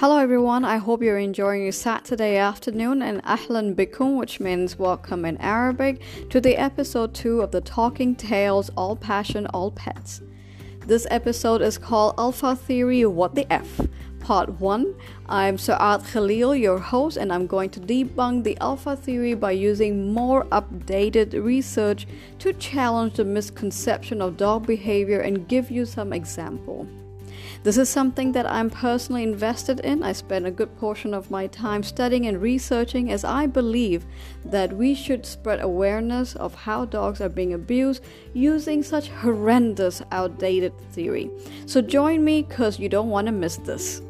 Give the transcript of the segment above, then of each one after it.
Hello everyone, I hope you're enjoying your Saturday afternoon and Ahlan Bikum, which means welcome in Arabic, to the episode 2 of the Talking Tales All Passion, All Pets. This episode is called Alpha Theory What the F, Part 1. I'm Saad Khalil, your host, and I'm going to debunk the Alpha Theory by using more updated research to challenge the misconception of dog behavior and give you some example. This is something that I'm personally invested in. I spend a good portion of my time studying and researching as I believe that we should spread awareness of how dogs are being abused using such horrendous, outdated theory. So join me because you don't want to miss this.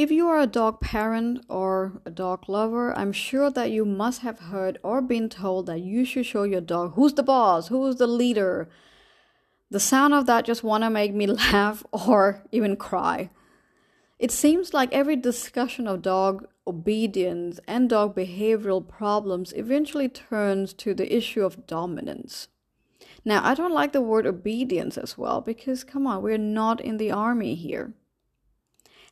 If you are a dog parent or a dog lover, I'm sure that you must have heard or been told that you should show your dog who's the boss, who's the leader. The sound of that just want to make me laugh or even cry. It seems like every discussion of dog obedience and dog behavioral problems eventually turns to the issue of dominance. Now, I don't like the word obedience as well because, come on, we're not in the army here.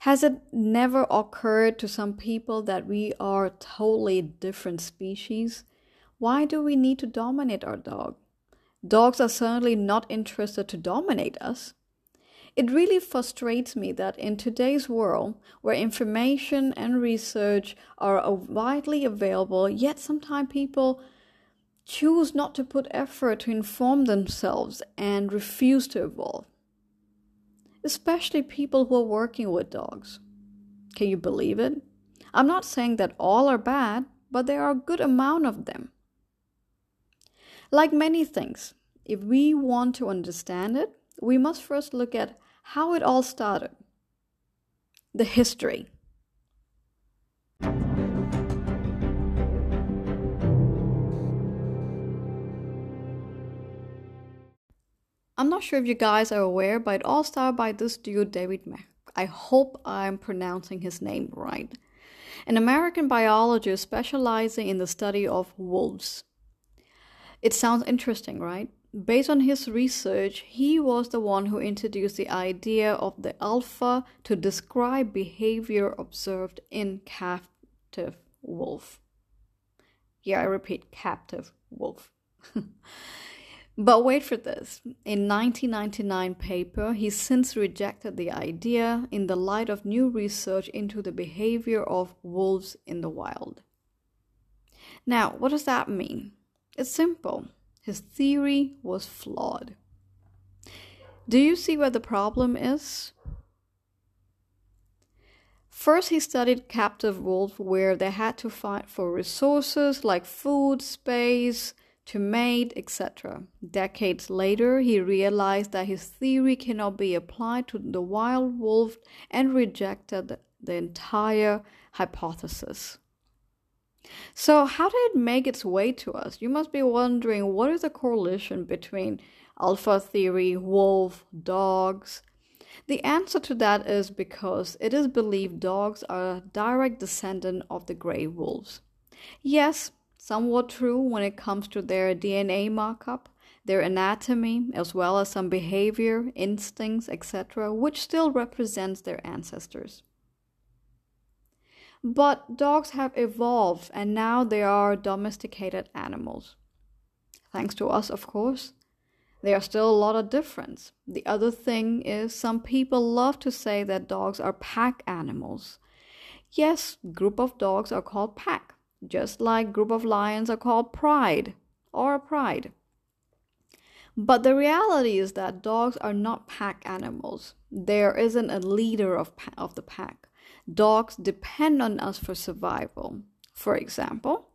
Has it never occurred to some people that we are totally different species? Why do we need to dominate our dog? Dogs are certainly not interested to dominate us. It really frustrates me that in today's world, where information and research are widely available, yet sometimes people choose not to put effort to inform themselves and refuse to evolve especially people who are working with dogs. Can you believe it? I'm not saying that all are bad, but there are a good amount of them. Like many things, if we want to understand it, we must first look at how it all started, the history. I'm not sure if you guys are aware, but it all started by this dude, David Mech. I hope I'm pronouncing his name right. An American biologist specializing in the study of wolves. It sounds interesting, right? Based on his research, he was the one who introduced the idea of the alpha to describe behavior observed in captive wolf. Yeah, I repeat, captive wolf. But wait for this. In 1999 paper, he since rejected the idea in the light of new research into the behavior of wolves in the wild. Now, what does that mean? It's simple. His theory was flawed. Do you see where the problem is? First, he studied captive wolves where they had to fight for resources like food, space, to mate, etc. Decades later, he realized that his theory cannot be applied to the wild wolf and rejected the entire hypothesis. So, how did it make its way to us? You must be wondering what is the correlation between alpha theory, wolf, dogs? The answer to that is because it is believed dogs are a direct descendant of the gray wolves. Yes, somewhat true when it comes to their DNA markup, their anatomy, as well as some behavior, instincts, etc., which still represents their ancestors. But dogs have evolved and now they are domesticated animals. Thanks to us, of course. There are still a lot of difference. The other thing is some people love to say that dogs are pack animals. Yes, group of dogs are called pack just like group of lions are called pride or a pride. But the reality is that dogs are not pack animals. There isn't a leader of, of the pack. Dogs depend on us for survival. For example,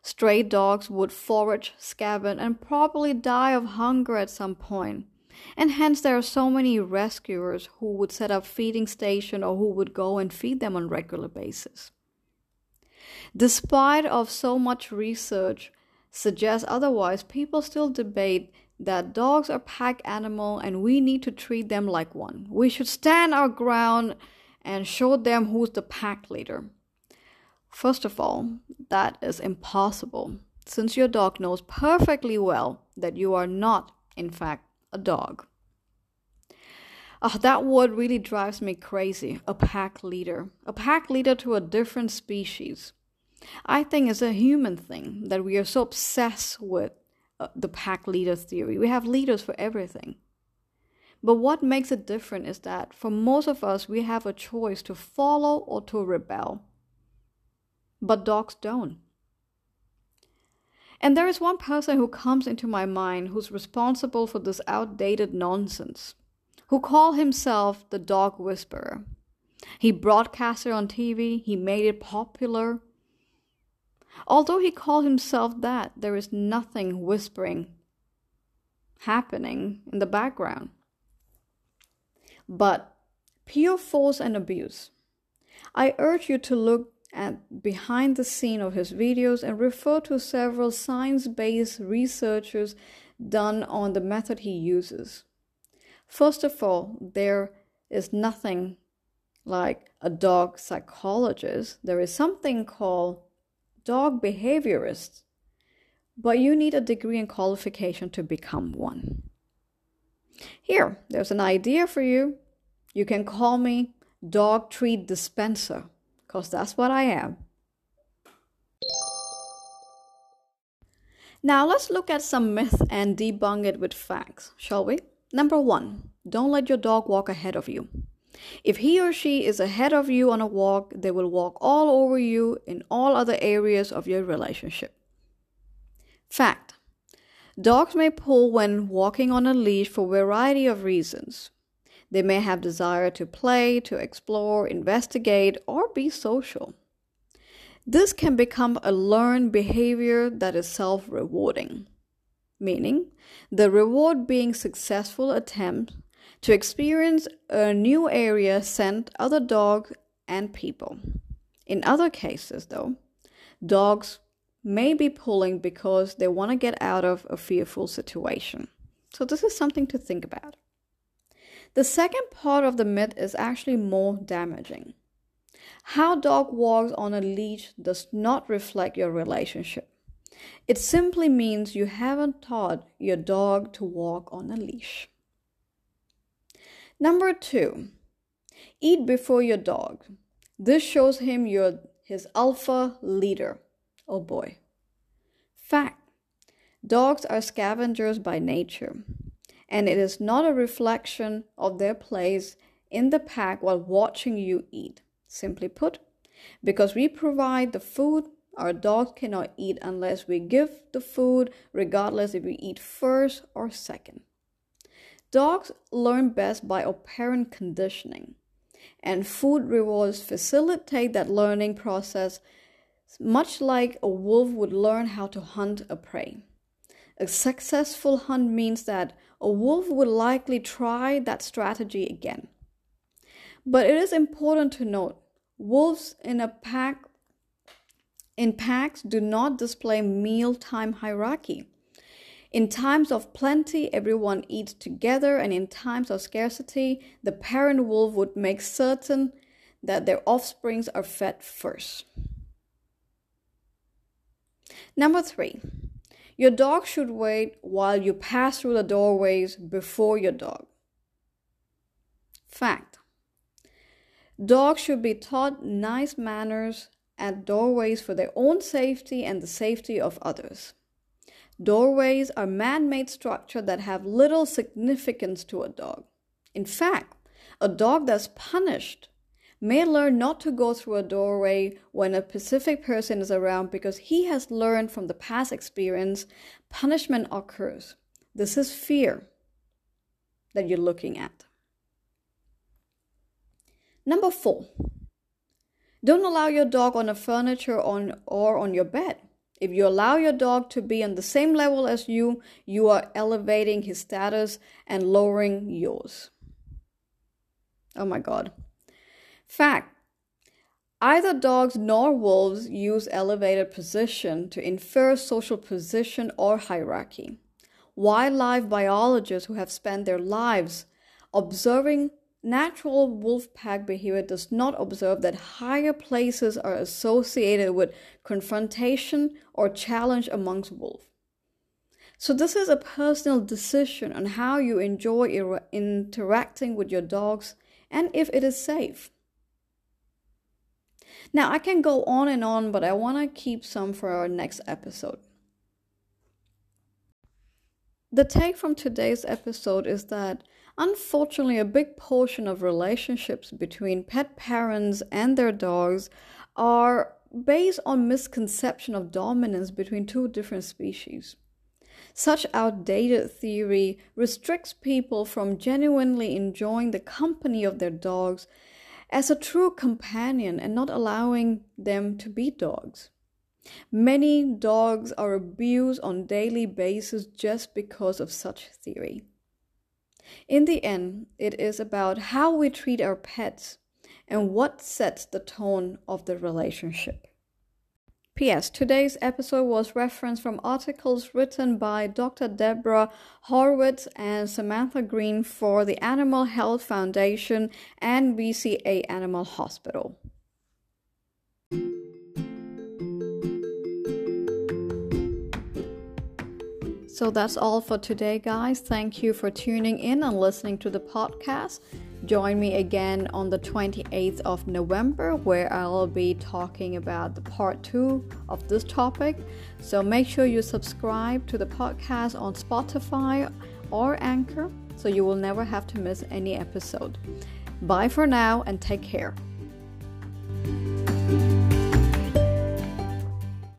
stray dogs would forage, scavenge, and probably die of hunger at some point. And hence, there are so many rescuers who would set up feeding station or who would go and feed them on regular basis. Despite of so much research suggests otherwise, people still debate that dogs are pack animal and we need to treat them like one. We should stand our ground and show them who's the pack leader. First of all, that is impossible since your dog knows perfectly well that you are not, in fact, a dog. Oh, that word really drives me crazy. A pack leader. A pack leader to a different species. I think it's a human thing that we are so obsessed with uh, the pack leader theory. We have leaders for everything. But what makes it different is that for most of us, we have a choice to follow or to rebel. But dogs don't. And there is one person who comes into my mind who's responsible for this outdated nonsense, who called himself the dog whisperer. He broadcasted on TV, he made it popular. Although he called himself that, there is nothing whispering happening in the background but pure force and abuse. I urge you to look at behind the scene of his videos and refer to several science-based researchers done on the method he uses. First of all, there is nothing like a dog psychologist. There is something called dog behaviorist, but you need a degree and qualification to become one. Here, there's an idea for you. You can call me dog treat dispenser, because that's what I am. Now let's look at some myth and debunk it with facts, shall we? Number one, don't let your dog walk ahead of you. If he or she is ahead of you on a walk, they will walk all over you in all other areas of your relationship. Fact Dogs may pull when walking on a leash for a variety of reasons. They may have desire to play, to explore, investigate, or be social. This can become a learned behavior that is self rewarding, meaning the reward being successful attempt to experience a new area scent other dogs and people. In other cases, though, dogs may be pulling because they want to get out of a fearful situation. So, this is something to think about. The second part of the myth is actually more damaging. How dog walks on a leash does not reflect your relationship. It simply means you haven't taught your dog to walk on a leash. Number two, eat before your dog. This shows him you're his alpha leader. Oh boy. Fact Dogs are scavengers by nature, and it is not a reflection of their place in the pack while watching you eat. Simply put, because we provide the food, our dogs cannot eat unless we give the food, regardless if we eat first or second. Dogs learn best by operant conditioning, and food rewards facilitate that learning process much like a wolf would learn how to hunt a prey. A successful hunt means that a wolf would likely try that strategy again. But it is important to note wolves in a pack in packs do not display mealtime hierarchy. In times of plenty, everyone eats together, and in times of scarcity, the parent wolf would make certain that their offsprings are fed first. Number three, your dog should wait while you pass through the doorways before your dog. Fact Dogs should be taught nice manners at doorways for their own safety and the safety of others. Doorways are man made structures that have little significance to a dog. In fact, a dog that's punished may learn not to go through a doorway when a specific person is around because he has learned from the past experience punishment occurs. This is fear that you're looking at. Number four, don't allow your dog on the furniture on, or on your bed. If you allow your dog to be on the same level as you, you are elevating his status and lowering yours. Oh my God. Fact Either dogs nor wolves use elevated position to infer social position or hierarchy. Wildlife biologists who have spent their lives observing natural wolf pack behavior does not observe that higher places are associated with confrontation or challenge amongst wolves. So, this is a personal decision on how you enjoy ir- interacting with your dogs and if it is safe. Now, I can go on and on, but I want to keep some for our next episode. The take from today's episode is that unfortunately, a big portion of relationships between pet parents and their dogs are based on misconception of dominance between two different species. Such outdated theory restricts people from genuinely enjoying the company of their dogs as a true companion and not allowing them to be dogs. Many dogs are abused on daily basis just because of such theory. In the end, it is about how we treat our pets and what sets the tone of the relationship. P.S. Today's episode was referenced from articles written by Dr. Deborah Horwitz and Samantha Green for the Animal Health Foundation and VCA Animal Hospital. So that's all for today, guys. Thank you for tuning in and listening to the podcast. Join me again on the 28th of November, where I'll be talking about the part two of this topic. So make sure you subscribe to the podcast on Spotify or Anchor so you will never have to miss any episode. Bye for now and take care.